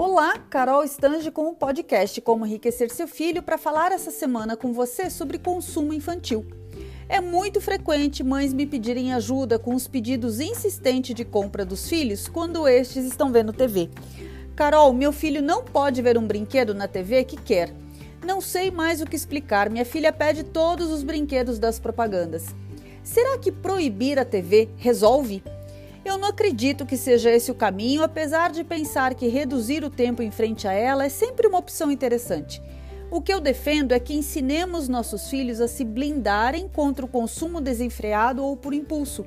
Olá, Carol Stange com o podcast Como Enriquecer Seu Filho para falar essa semana com você sobre consumo infantil. É muito frequente mães me pedirem ajuda com os pedidos insistentes de compra dos filhos quando estes estão vendo TV. Carol, meu filho não pode ver um brinquedo na TV que quer. Não sei mais o que explicar. Minha filha pede todos os brinquedos das propagandas. Será que proibir a TV resolve? Eu não acredito que seja esse o caminho, apesar de pensar que reduzir o tempo em frente a ela é sempre uma opção interessante. O que eu defendo é que ensinemos nossos filhos a se blindarem contra o consumo desenfreado ou por impulso.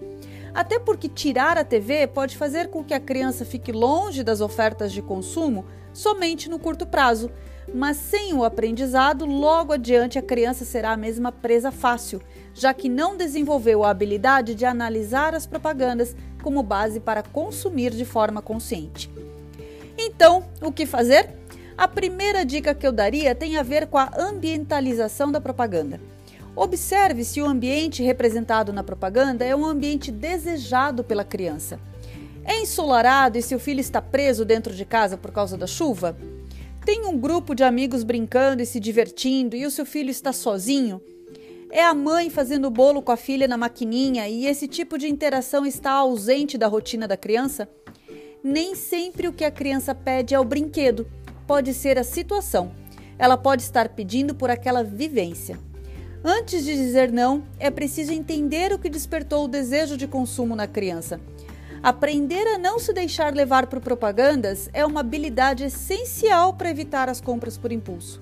Até porque tirar a TV pode fazer com que a criança fique longe das ofertas de consumo somente no curto prazo, mas sem o aprendizado, logo adiante a criança será a mesma presa fácil, já que não desenvolveu a habilidade de analisar as propagandas como base para consumir de forma consciente. Então, o que fazer? A primeira dica que eu daria tem a ver com a ambientalização da propaganda. Observe se o ambiente representado na propaganda é um ambiente desejado pela criança. É ensolarado e seu filho está preso dentro de casa por causa da chuva? Tem um grupo de amigos brincando e se divertindo e o seu filho está sozinho? É a mãe fazendo bolo com a filha na maquininha e esse tipo de interação está ausente da rotina da criança? Nem sempre o que a criança pede é o brinquedo, pode ser a situação. Ela pode estar pedindo por aquela vivência. Antes de dizer não, é preciso entender o que despertou o desejo de consumo na criança. Aprender a não se deixar levar por propagandas é uma habilidade essencial para evitar as compras por impulso.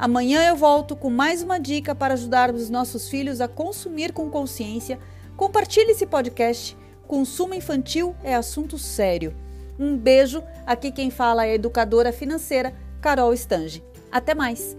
Amanhã eu volto com mais uma dica para ajudar os nossos filhos a consumir com consciência. Compartilhe esse podcast. Consumo infantil é assunto sério. Um beijo. Aqui quem fala é a educadora financeira Carol Stange. Até mais.